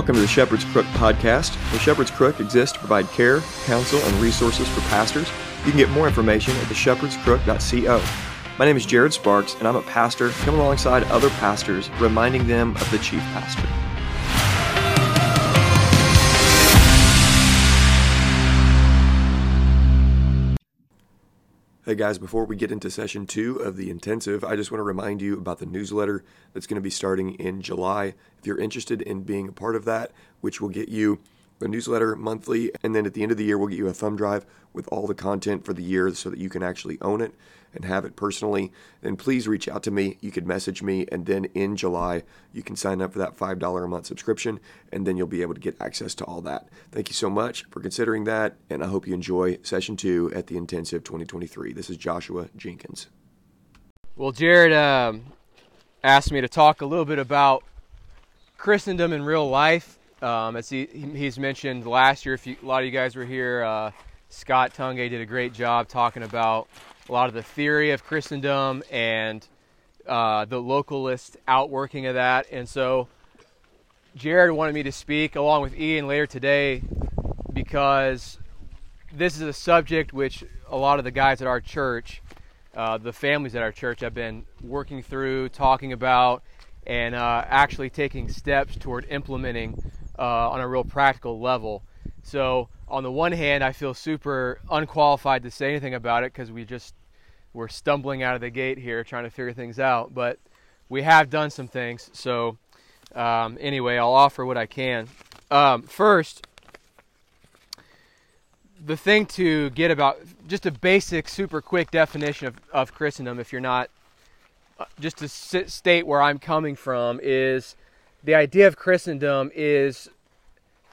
Welcome to the Shepherd's Crook podcast. The Shepherd's Crook exists to provide care, counsel, and resources for pastors. You can get more information at theshepherdscrook.co. My name is Jared Sparks, and I'm a pastor coming alongside other pastors, reminding them of the chief pastor. Hey guys, before we get into session two of the intensive, I just want to remind you about the newsletter that's going to be starting in July. If you're interested in being a part of that, which will get you a newsletter monthly, and then at the end of the year, we'll get you a thumb drive with all the content for the year so that you can actually own it and have it personally, then please reach out to me. You could message me, and then in July, you can sign up for that $5 a month subscription, and then you'll be able to get access to all that. Thank you so much for considering that, and I hope you enjoy session two at the Intensive 2023. This is Joshua Jenkins. Well, Jared um, asked me to talk a little bit about Christendom in real life. Um, as he, he's mentioned last year, if you, a lot of you guys were here, uh, Scott Tungay did a great job talking about a lot of the theory of Christendom and uh, the localist outworking of that. And so Jared wanted me to speak along with Ian later today because this is a subject which a lot of the guys at our church, uh, the families at our church, have been working through, talking about, and uh, actually taking steps toward implementing uh, on a real practical level. So, on the one hand, I feel super unqualified to say anything about it because we just we're stumbling out of the gate here trying to figure things out. But we have done some things. So, um, anyway, I'll offer what I can. Um, first, the thing to get about just a basic, super quick definition of, of Christendom, if you're not, uh, just to sit, state where I'm coming from, is the idea of Christendom is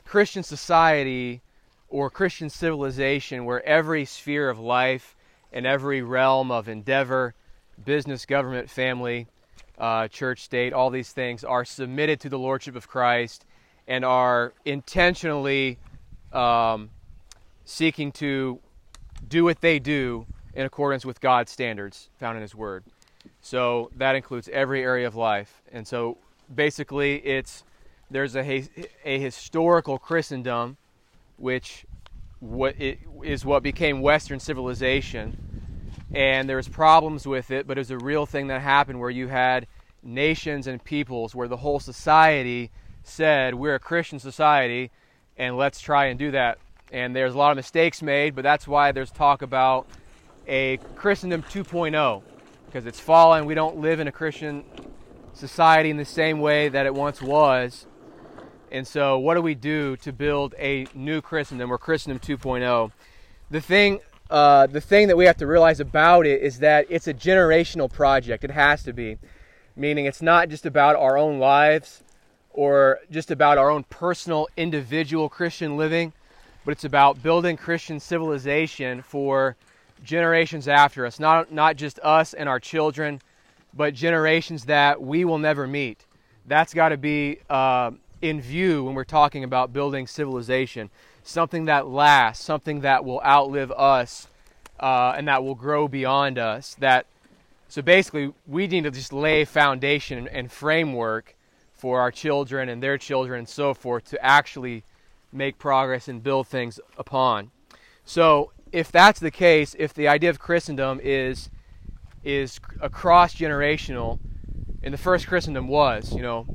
Christian society or Christian civilization where every sphere of life and every realm of endeavor, business, government, family, uh, church, state, all these things are submitted to the Lordship of Christ and are intentionally um, seeking to do what they do in accordance with God's standards found in His Word. So that includes every area of life. And so basically, it's there's a, a historical Christendom, which what it is what became Western civilization, and there's problems with it, but it was a real thing that happened where you had nations and peoples where the whole society said we're a Christian society, and let's try and do that. And there's a lot of mistakes made, but that's why there's talk about a Christendom 2.0 because it's fallen. We don't live in a Christian society in the same way that it once was. And so, what do we do to build a new Christendom or Christendom 2.0? The thing, uh, the thing that we have to realize about it is that it's a generational project. It has to be, meaning it's not just about our own lives or just about our own personal, individual Christian living, but it's about building Christian civilization for generations after us. Not not just us and our children, but generations that we will never meet. That's got to be. Uh, in view when we're talking about building civilization. Something that lasts, something that will outlive us, uh, and that will grow beyond us. That so basically, we need to just lay foundation and framework for our children and their children and so forth to actually make progress and build things upon. So, if that's the case, if the idea of Christendom is is a cross generational, and the first Christendom was, you know,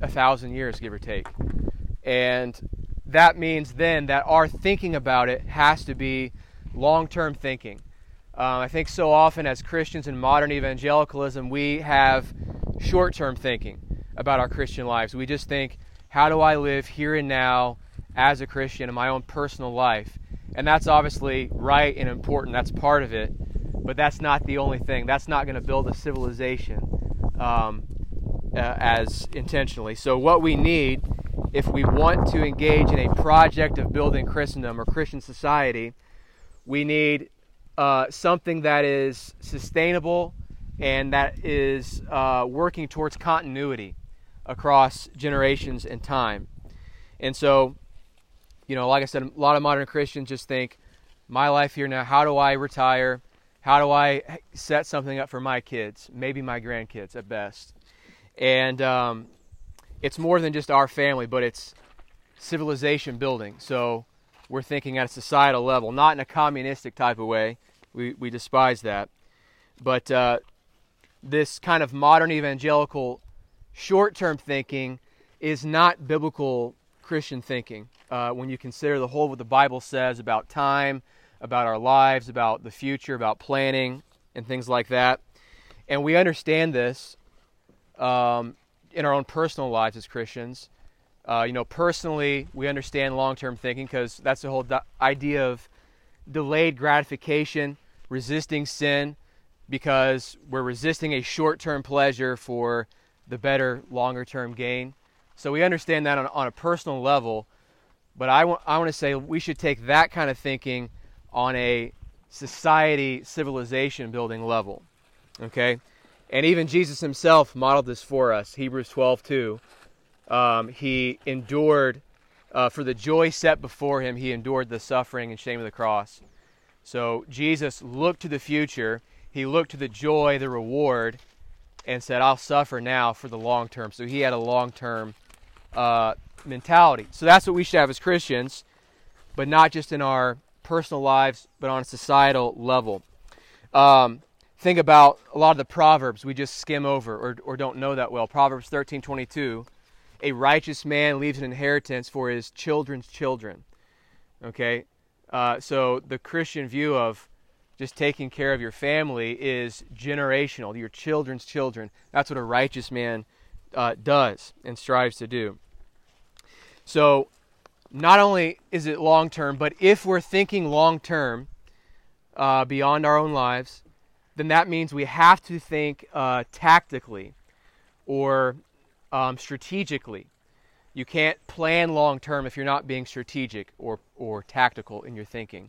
a thousand years, give or take. And that means then that our thinking about it has to be long term thinking. Um, I think so often as Christians in modern evangelicalism, we have short term thinking about our Christian lives. We just think, how do I live here and now as a Christian in my own personal life? And that's obviously right and important. That's part of it. But that's not the only thing. That's not going to build a civilization. Um, uh, as intentionally. So, what we need, if we want to engage in a project of building Christendom or Christian society, we need uh, something that is sustainable and that is uh, working towards continuity across generations and time. And so, you know, like I said, a lot of modern Christians just think, my life here now, how do I retire? How do I set something up for my kids, maybe my grandkids at best? And um, it's more than just our family, but it's civilization building. So we're thinking at a societal level, not in a communistic type of way. We, we despise that. But uh, this kind of modern evangelical short term thinking is not biblical Christian thinking. Uh, when you consider the whole what the Bible says about time, about our lives, about the future, about planning, and things like that. And we understand this um, in our own personal lives as Christians. Uh, you know, personally, we understand long term thinking because that's the whole idea of delayed gratification, resisting sin, because we're resisting a short term pleasure for the better longer term gain. So we understand that on, on a personal level. But I I want to say we should take that kind of thinking on a society, civilization building level. Okay? And even Jesus himself modeled this for us. Hebrews 12, 2. Um, he endured, uh, for the joy set before him, he endured the suffering and shame of the cross. So Jesus looked to the future. He looked to the joy, the reward, and said, I'll suffer now for the long term. So he had a long term uh, mentality. So that's what we should have as Christians, but not just in our personal lives, but on a societal level. Um, think about a lot of the proverbs we just skim over or, or don't know that well. Proverbs 13:22, a righteous man leaves an inheritance for his children's children. Okay, uh, so the Christian view of just taking care of your family is generational, your children's children. That's what a righteous man uh, does and strives to do. So, not only is it long term, but if we're thinking long term uh, beyond our own lives, then that means we have to think uh, tactically or um, strategically. You can't plan long term if you're not being strategic or, or tactical in your thinking.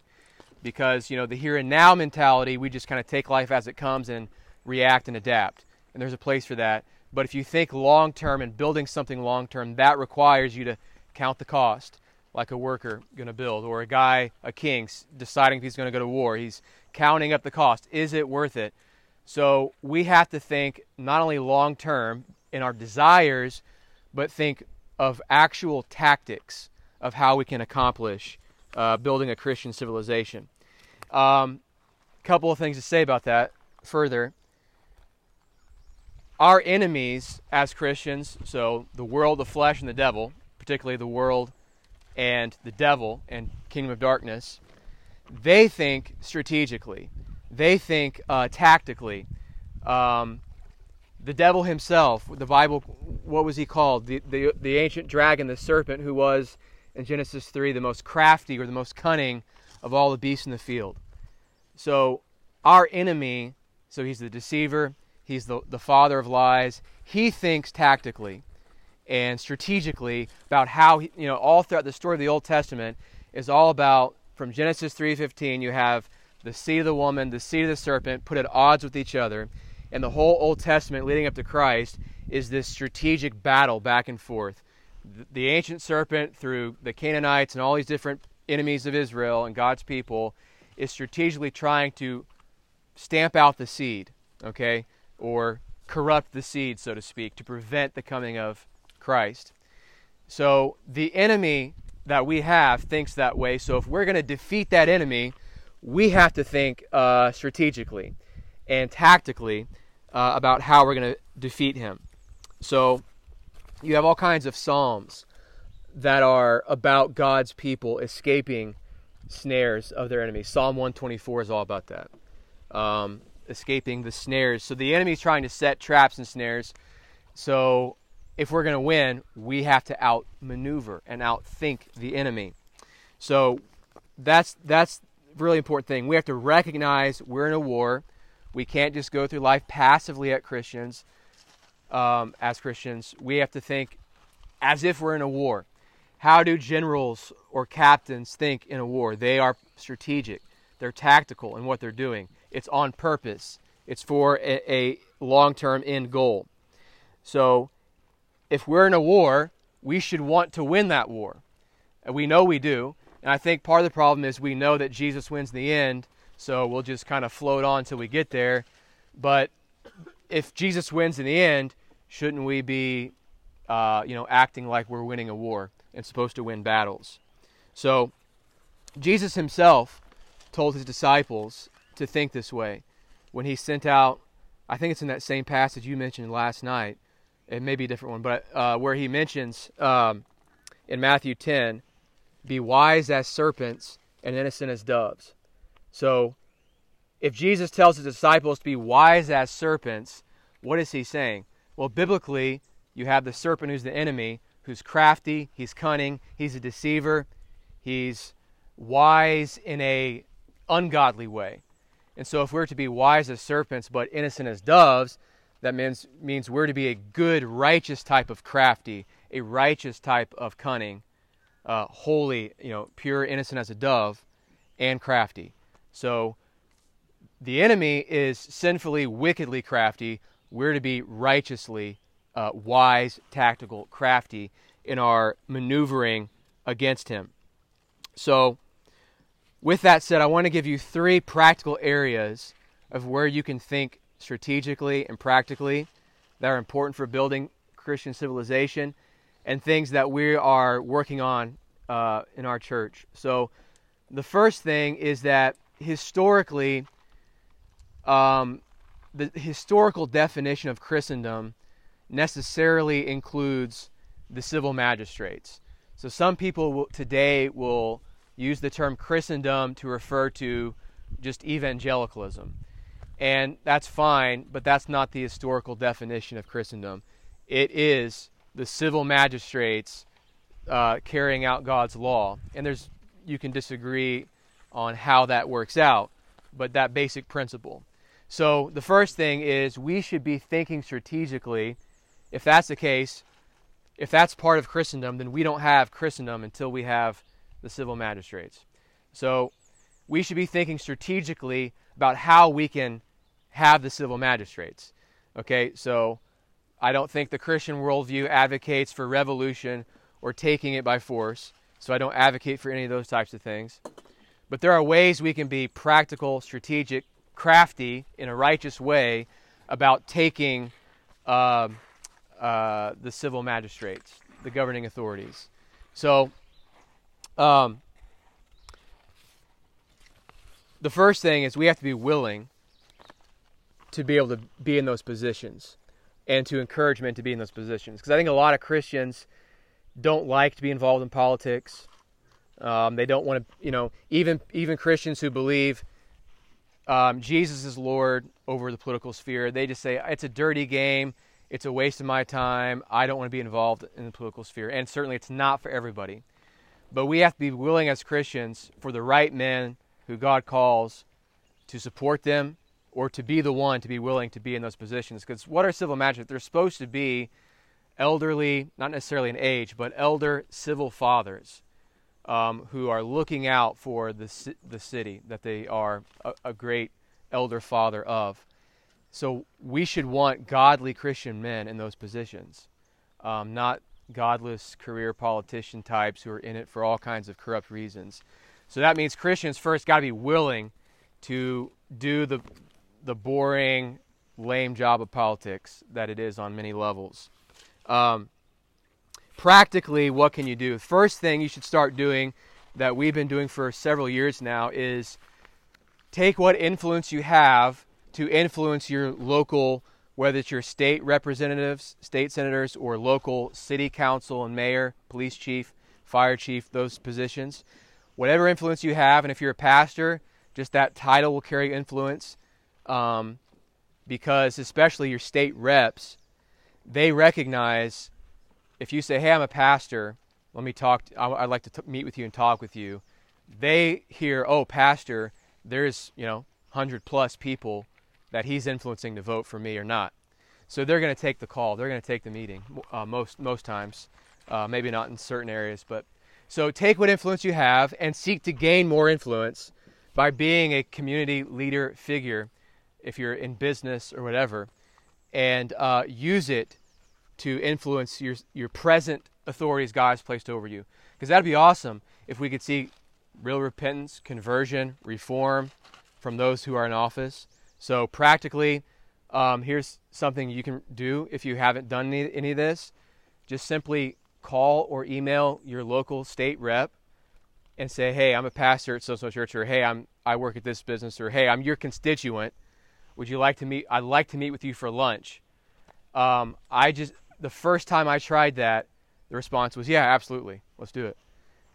Because you know the here and now mentality we just kind of take life as it comes and react and adapt. And there's a place for that. But if you think long term and building something long term that requires you to count the cost like a worker going to build or a guy a king deciding if he's going to go to war. He's counting up the cost is it worth it so we have to think not only long term in our desires but think of actual tactics of how we can accomplish uh, building a Christian civilization. A um, couple of things to say about that further. Our enemies as Christians, so the world, the flesh, and the devil, particularly the world and the devil and kingdom of darkness, they think strategically. They think uh, tactically. Um, the devil himself, the Bible, what was he called? The, the, the ancient dragon, the serpent, who was in Genesis 3 the most crafty or the most cunning of all the beasts in the field. So, our enemy, so he's the deceiver, he's the, the father of lies, he thinks tactically and strategically about how, he, you know, all throughout the story of the Old Testament is all about, from Genesis 3.15, you have the seed of the woman, the seed of the serpent put at odds with each other. And the whole Old Testament leading up to Christ is this strategic battle back and forth the ancient serpent through the Canaanites and all these different enemies of Israel and God's people is strategically trying to stamp out the seed, okay, or corrupt the seed, so to speak, to prevent the coming of Christ. So the enemy that we have thinks that way. So if we're going to defeat that enemy, we have to think uh, strategically and tactically uh, about how we're going to defeat him. So you have all kinds of psalms that are about God's people escaping snares of their enemies. Psalm 124 is all about that. Um, escaping the snares. So the enemy's trying to set traps and snares. So if we're going to win, we have to outmaneuver and outthink the enemy. So that's that's really important thing. We have to recognize we're in a war. We can't just go through life passively at Christians um, as Christians, we have to think as if we're in a war. How do generals or captains think in a war? They are strategic, they're tactical in what they're doing. It's on purpose, it's for a, a long term end goal. So, if we're in a war, we should want to win that war. And we know we do. And I think part of the problem is we know that Jesus wins in the end, so we'll just kind of float on till we get there. But if Jesus wins in the end, shouldn't we be, uh, you know, acting like we're winning a war? and supposed to win battles. So, Jesus himself told his disciples to think this way when he sent out, I think it's in that same passage you mentioned last night. It may be a different one, but uh, where he mentions um, in Matthew 10, be wise as serpents and innocent as doves. So, if Jesus tells his disciples to be wise as serpents, what is he saying? Well, biblically, you have the serpent who's the enemy, who's crafty, he's cunning, he's a deceiver, he's wise in a ungodly way. And so if we're to be wise as serpents but innocent as doves, that means means we're to be a good righteous type of crafty, a righteous type of cunning, uh, holy, you know, pure, innocent as a dove, and crafty. So the enemy is sinfully, wickedly crafty. We're to be righteously uh, wise, tactical, crafty in our maneuvering against him. So, with that said, I want to give you three practical areas of where you can think strategically and practically that are important for building Christian civilization and things that we are working on uh, in our church. So, the first thing is that historically, um, the historical definition of Christendom necessarily includes the civil magistrates. So some people will, today will use the term Christendom to refer to just evangelicalism. And that's fine, but that's not the historical definition of Christendom. It is the civil magistrates uh, carrying out God's law. And there's you can disagree on how that works out, but that basic principle. So the first thing is we should be thinking strategically. If that's the case, if that's part of Christendom, then we don't have Christendom until we have the civil magistrates. So we should be thinking strategically about how we can have the civil magistrates. Okay, so I don't think the Christian worldview advocates for revolution or taking it by force. So I don't advocate for any of those types of things. But there are ways we can be practical, strategic, crafty, in a righteous way about taking uh, uh, the civil magistrates, the governing authorities. So, um, the first thing is we have to be willing to be able to be in those positions and to encourage men to be in those positions. Because I think a lot of Christians don't like to be involved in politics. Um, they don't want to, you know, even even Christians who believe um, Jesus is Lord over the political sphere, they just say it's a dirty game, it's a waste of my time. I don't want to be involved in the political sphere, and certainly it's not for everybody. But we have to be willing as Christians for the right men who God calls to support them or to be the one to be willing to be in those positions. Because what are civil magistrates? They're supposed to be elderly, not necessarily in age, but elder civil fathers um, who are looking out for the, the city that they are a, a great elder father of. So we should want godly Christian men in those positions, um, not godless career politician types who are in it for all kinds of corrupt reasons. So that means Christians first got to be willing to do the the boring, lame job of politics that it is on many levels. Um, practically, what can you do? First thing you should start doing that we've been doing for several years now is take what influence you have to influence your local, whether it's your state representatives, state senators, or local city council and mayor, police chief, fire chief, those positions. Whatever influence you have, and if you're a pastor, just that title will carry influence. Um, because especially your state reps they recognize if you say, "Hey, I'm a pastor. Let me talk. To, I'd like to t- meet with you and talk with you." They hear, "Oh, pastor, there's you know hundred plus people that he's influencing to vote for me or not." So they're going to take the call. They're going to take the meeting uh, most most times. Uh, maybe not in certain areas, but so take what influence you have and seek to gain more influence by being a community leader figure. If you're in business or whatever, and uh, use it to influence your your present authorities God's placed over you. Because that'd be awesome if we could see real repentance, conversion, reform from those who are in office. So practically, um, here's something you can do if you haven't done any, any of this. Just simply call or email your local state rep and say, "Hey, I'm a pastor at so so church," or "Hey, I'm I work at this business," or "Hey, I'm your constituent. Would you like to meet? I'd like to meet with you for lunch." Um, I just the first time I tried that, the response was, "Yeah, absolutely, let's do it."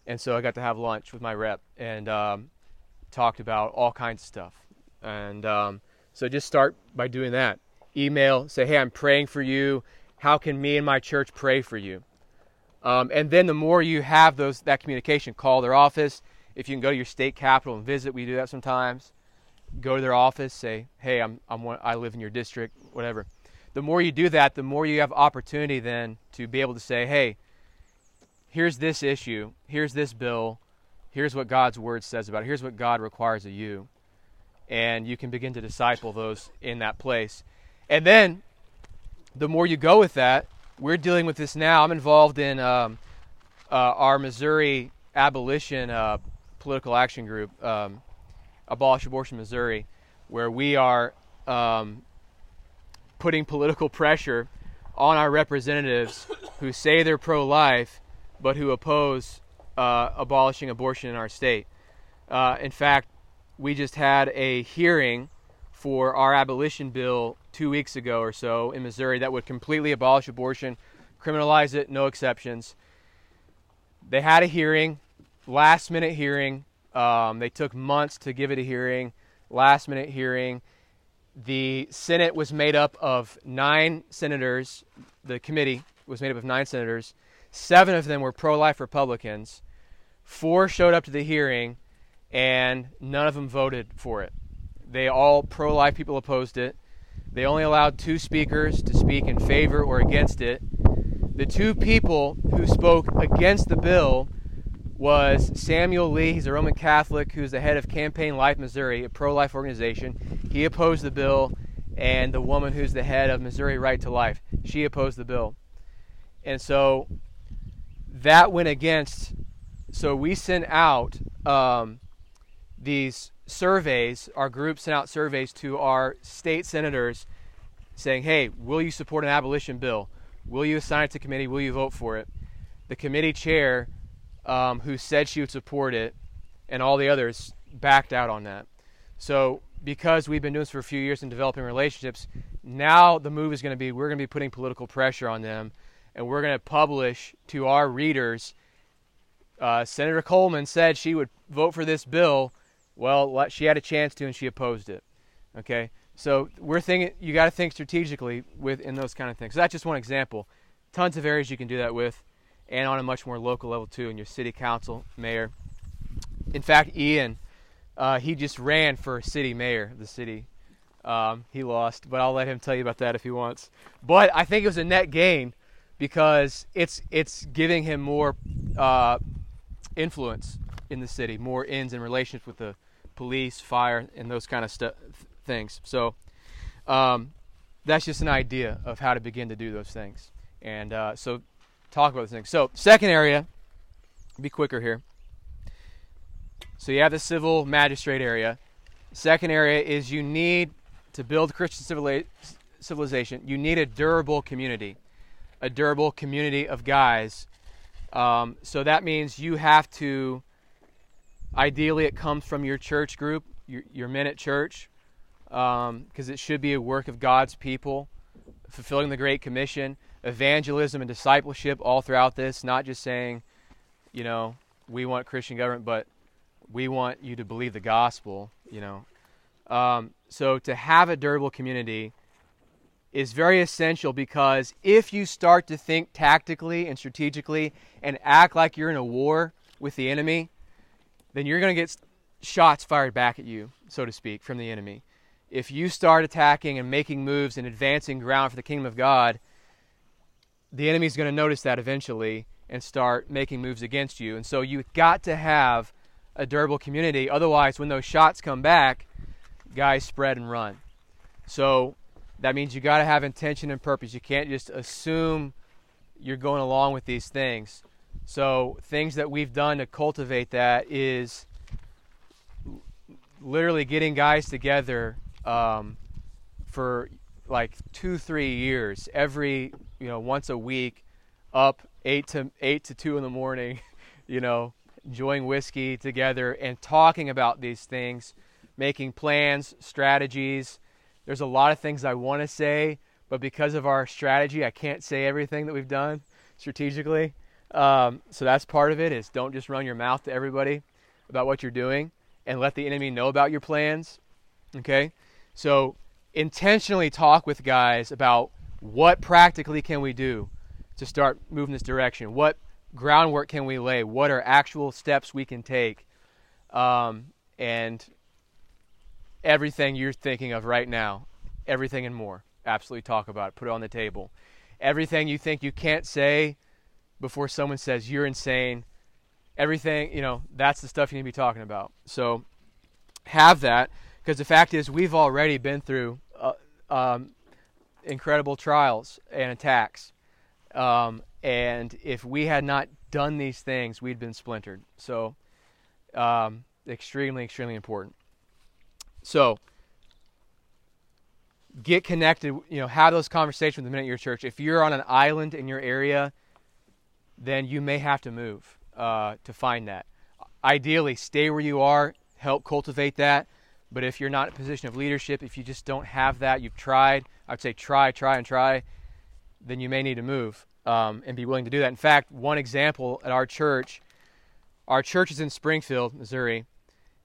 And so I got to have lunch with my rep and um, talked about all kinds of stuff. And um, so just start by doing that. Email, say, "Hey, I'm praying for you. How can me and my church pray for you?" Um, and then the more you have those that communication, call their office. If you can go to your state capital and visit, we do that sometimes. Go to their office, say, "Hey, I'm, I'm I live in your district, whatever." The more you do that, the more you have opportunity then to be able to say, "Hey, here's this issue, here's this bill, here's what God's word says about it, here's what God requires of you," and you can begin to disciple those in that place. And then, the more you go with that, we're dealing with this now. I'm involved in um, uh, our Missouri abolition uh, political action group, um, Abolish Abortion Missouri, where we are um, putting political pressure on our representatives who say they're pro life but who oppose uh, abolishing abortion in our state. Uh, in fact, we just had a hearing for our abolition bill two weeks ago or so in Missouri that would completely abolish abortion, criminalize it, no exceptions. They had a hearing, last minute hearing. Um, they took months to give it a hearing, last minute hearing. The Senate was made up of nine senators. The committee was made up of nine senators. Seven of them were pro life Republicans. Four showed up to the hearing, and none of them voted for it. They all pro life people opposed it. They only allowed two speakers to speak in favor or against it. The two people who spoke against the bill was Samuel Lee, he's a Roman Catholic who's the head of Campaign Life Missouri, a pro-life organization. He opposed the bill, and the woman who's the head of Missouri Right to Life, she opposed the bill. And so that went against. So we sent out um, these surveys, our group sent out surveys to our state senators saying, hey, will you support an abolition bill? Will you assign it to committee? Will you vote for it? The committee chair, um, who said she would support it, and all the others backed out on that. So, because we've been doing this for a few years and developing relationships, now the move is going to be we're going to be putting political pressure on them, and we're going to publish to our readers. Uh, Senator Coleman said she would vote for this bill well, she had a chance to, and she opposed it. Okay, so we're thinking you got to think strategically with in those kind of things. So that's just one example. Tons of areas you can do that with, and on a much more local level too, in your city council, mayor. In fact, Ian, uh, he just ran for city mayor of the city. Um, he lost, but I'll let him tell you about that if he wants. But I think it was a net gain because it's it's giving him more uh, influence in the city, more ins and relations with the police, fire, and those kind of stu- things. So um, that's just an idea of how to begin to do those things. And uh, so talk about this things. So second area, be quicker here. So you have the civil magistrate area. Second area is you need to build Christian civilization. You need a durable community, a durable community of guys. Um, so that means you have to Ideally, it comes from your church group, your, your men at church, because um, it should be a work of God's people, fulfilling the Great Commission, evangelism and discipleship all throughout this, not just saying, you know, we want Christian government, but we want you to believe the gospel, you know. Um, so to have a durable community is very essential because if you start to think tactically and strategically and act like you're in a war with the enemy, then you're going to get shots fired back at you, so to speak, from the enemy. If you start attacking and making moves and advancing ground for the kingdom of God, the enemy's going to notice that eventually and start making moves against you. And so you've got to have a durable community. Otherwise, when those shots come back, guys spread and run. So that means you got to have intention and purpose. You can't just assume you're going along with these things. So, things that we've done to cultivate that is literally getting guys together um, for like two, three years, every, you know, once a week up eight to eight to two in the morning, you know, enjoying whiskey together and talking about these things, making plans, strategies. There's a lot of things I want to say, but because of our strategy, I can't say everything that we've done strategically. Um, so that's part of it is don't just run your mouth to everybody about what you're doing and let the enemy know about your plans. Okay? So intentionally talk with guys about what practically can we do to start moving this direction? What groundwork can we lay? What are actual steps we can take? Um, and everything you're thinking of right now, everything and more. Absolutely talk about it. Put it on the table. Everything you think you can't say before someone says you're insane. Everything, you know, that's the stuff you need to be talking about. So have that because the fact is we've already been through uh, um, incredible trials and attacks. Um, and if we had not done these things, we'd been splintered. So, um, extremely, extremely important. So, get connected. You know, have those conversations with the men minute your church. If you're on an island in your area, then you may have to move uh, to find that. Ideally, stay where you are. Help cultivate that. But if you're not in a position of leadership, if you just don't have that, you've tried, I would say try, try, and try, then you may need to move um, and be willing to do that. In fact, one example at our church, our church is in Springfield, Missouri,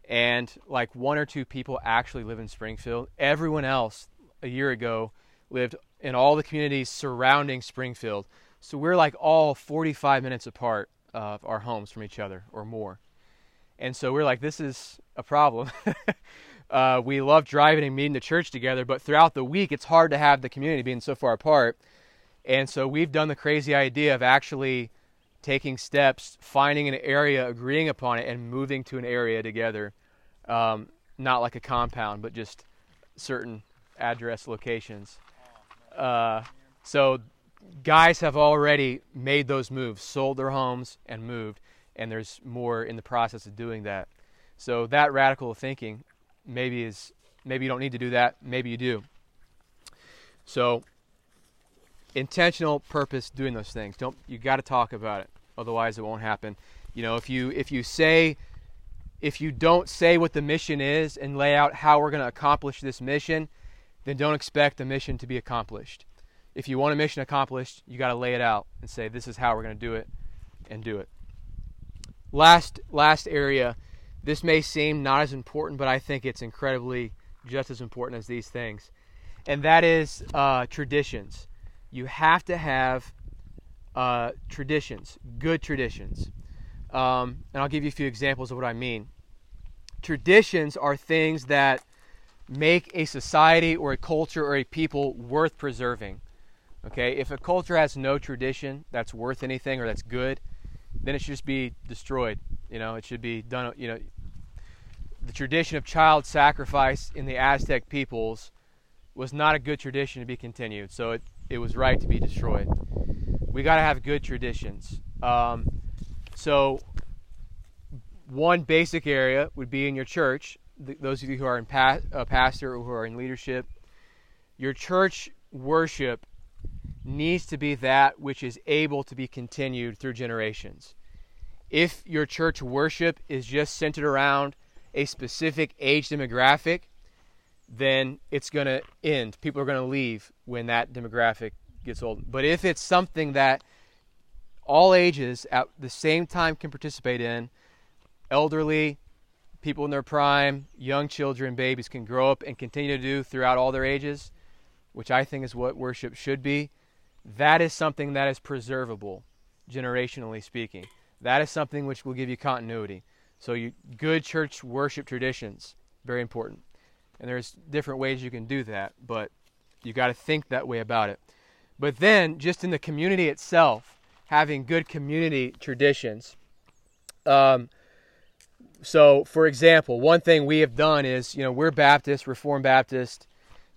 and like one or two people actually live in Springfield. Everyone else a year ago lived in all the communities surrounding Springfield. So we're like all 45 minutes apart of our homes from each other or more. And so we're like, this is a problem. Uh, we love driving and meeting the church together, but throughout the week, it's hard to have the community being so far apart. And so we've done the crazy idea of actually taking steps, finding an area, agreeing upon it, and moving to an area together. Um, not like a compound, but just certain address locations. Uh, so guys have already made those moves, sold their homes, and moved, and there's more in the process of doing that. So that radical thinking maybe is maybe you don't need to do that, maybe you do. So intentional purpose doing those things. Don't you got to talk about it, otherwise it won't happen. You know, if you if you say if you don't say what the mission is and lay out how we're going to accomplish this mission, then don't expect the mission to be accomplished. If you want a mission accomplished, you got to lay it out and say this is how we're going to do it and do it. Last last area this may seem not as important, but I think it's incredibly just as important as these things. And that is uh, traditions. You have to have uh, traditions, good traditions. Um, and I'll give you a few examples of what I mean. Traditions are things that make a society or a culture or a people worth preserving. Okay, if a culture has no tradition that's worth anything or that's good, then it should just be destroyed. You know, it should be done. You know, the tradition of child sacrifice in the Aztec peoples was not a good tradition to be continued. So it, it was right to be destroyed. We got to have good traditions. Um, so one basic area would be in your church. those of you who are in pa- a pastor or who are in leadership, your church worship needs to be that which is able to be continued through generations. If your church worship is just centered around a specific age demographic, then it's going to end. People are going to leave when that demographic gets old. But if it's something that all ages at the same time can participate in, elderly, people in their prime, young children, babies can grow up and continue to do throughout all their ages, which I think is what worship should be. That is something that is preservable, generationally speaking. That is something which will give you continuity. So you good church worship traditions, very important. And there's different ways you can do that, but you got to think that way about it. But then just in the community itself, having good community traditions. Um, so, for example, one thing we have done is, you know, we're Baptist, Reformed Baptist,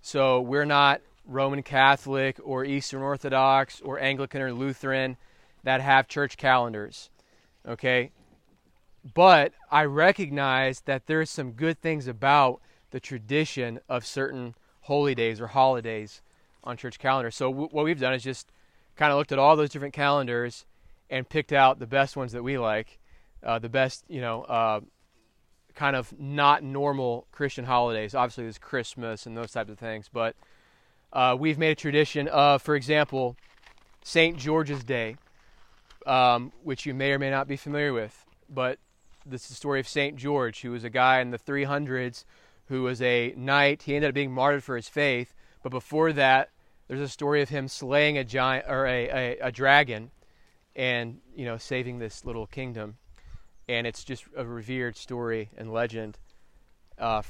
so we're not Roman Catholic or Eastern Orthodox or Anglican or Lutheran that have church calendars. Okay? But I recognize that there's some good things about the tradition of certain holy days or holidays on church calendars. So w- what we've done is just kind of looked at all those different calendars and picked out the best ones that we like, uh, the best, you know, uh, kind of not normal Christian holidays. Obviously, there's Christmas and those types of things, but uh, we've made a tradition of, for example, St. George's Day, um, which you may or may not be familiar with. But this is the story of St. George, who was a guy in the 300s who was a knight. He ended up being martyred for his faith. But before that, there's a story of him slaying a giant or a, a, a dragon and you know saving this little kingdom and it's just a revered story and legend uh,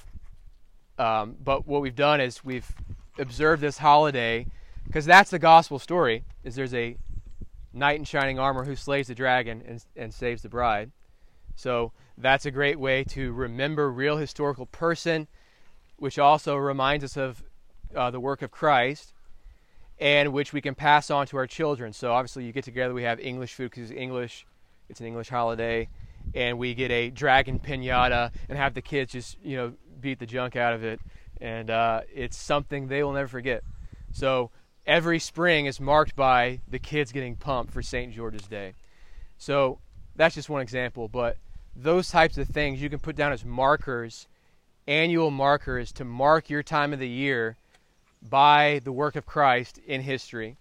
um, but what we've done is we've observed this holiday because that's the gospel story is there's a knight in shining armor who slays the dragon and, and saves the bride so that's a great way to remember real historical person which also reminds us of uh, the work of christ and which we can pass on to our children. So obviously, you get together, we have English food because it's English, it's an English holiday, and we get a dragon pinata and have the kids just you know beat the junk out of it, and uh, it's something they will never forget. So every spring is marked by the kids getting pumped for St. George's Day. So that's just one example, but those types of things you can put down as markers, annual markers to mark your time of the year by the work of Christ in history.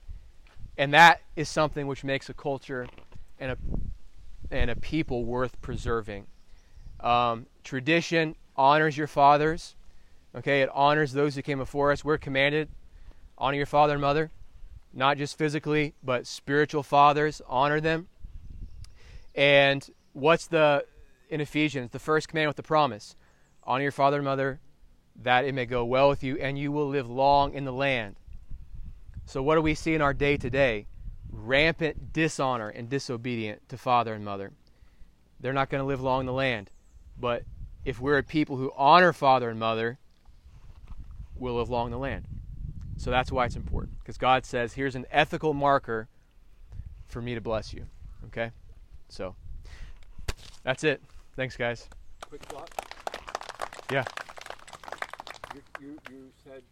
And that is something which makes a culture and a, and a people worth preserving. Um, tradition honors your fathers. Okay, it honors those who came before us. We're commanded honor your father and mother, not just physically, but spiritual fathers, honor them. And what's the in Ephesians, the first command with the promise? Honor your father and mother, that it may go well with you, and you will live long in the land. So, what do we see in our day to day? Rampant dishonor and disobedience to father and mother. They're not going to live long in the land. But if we're a people who honor father and mother, we'll live long in the land. So that's why it's important. Because God says, here's an ethical marker for me to bless you. Okay? So that's it. Thanks, guys. Quick thought. Yeah you, you, you said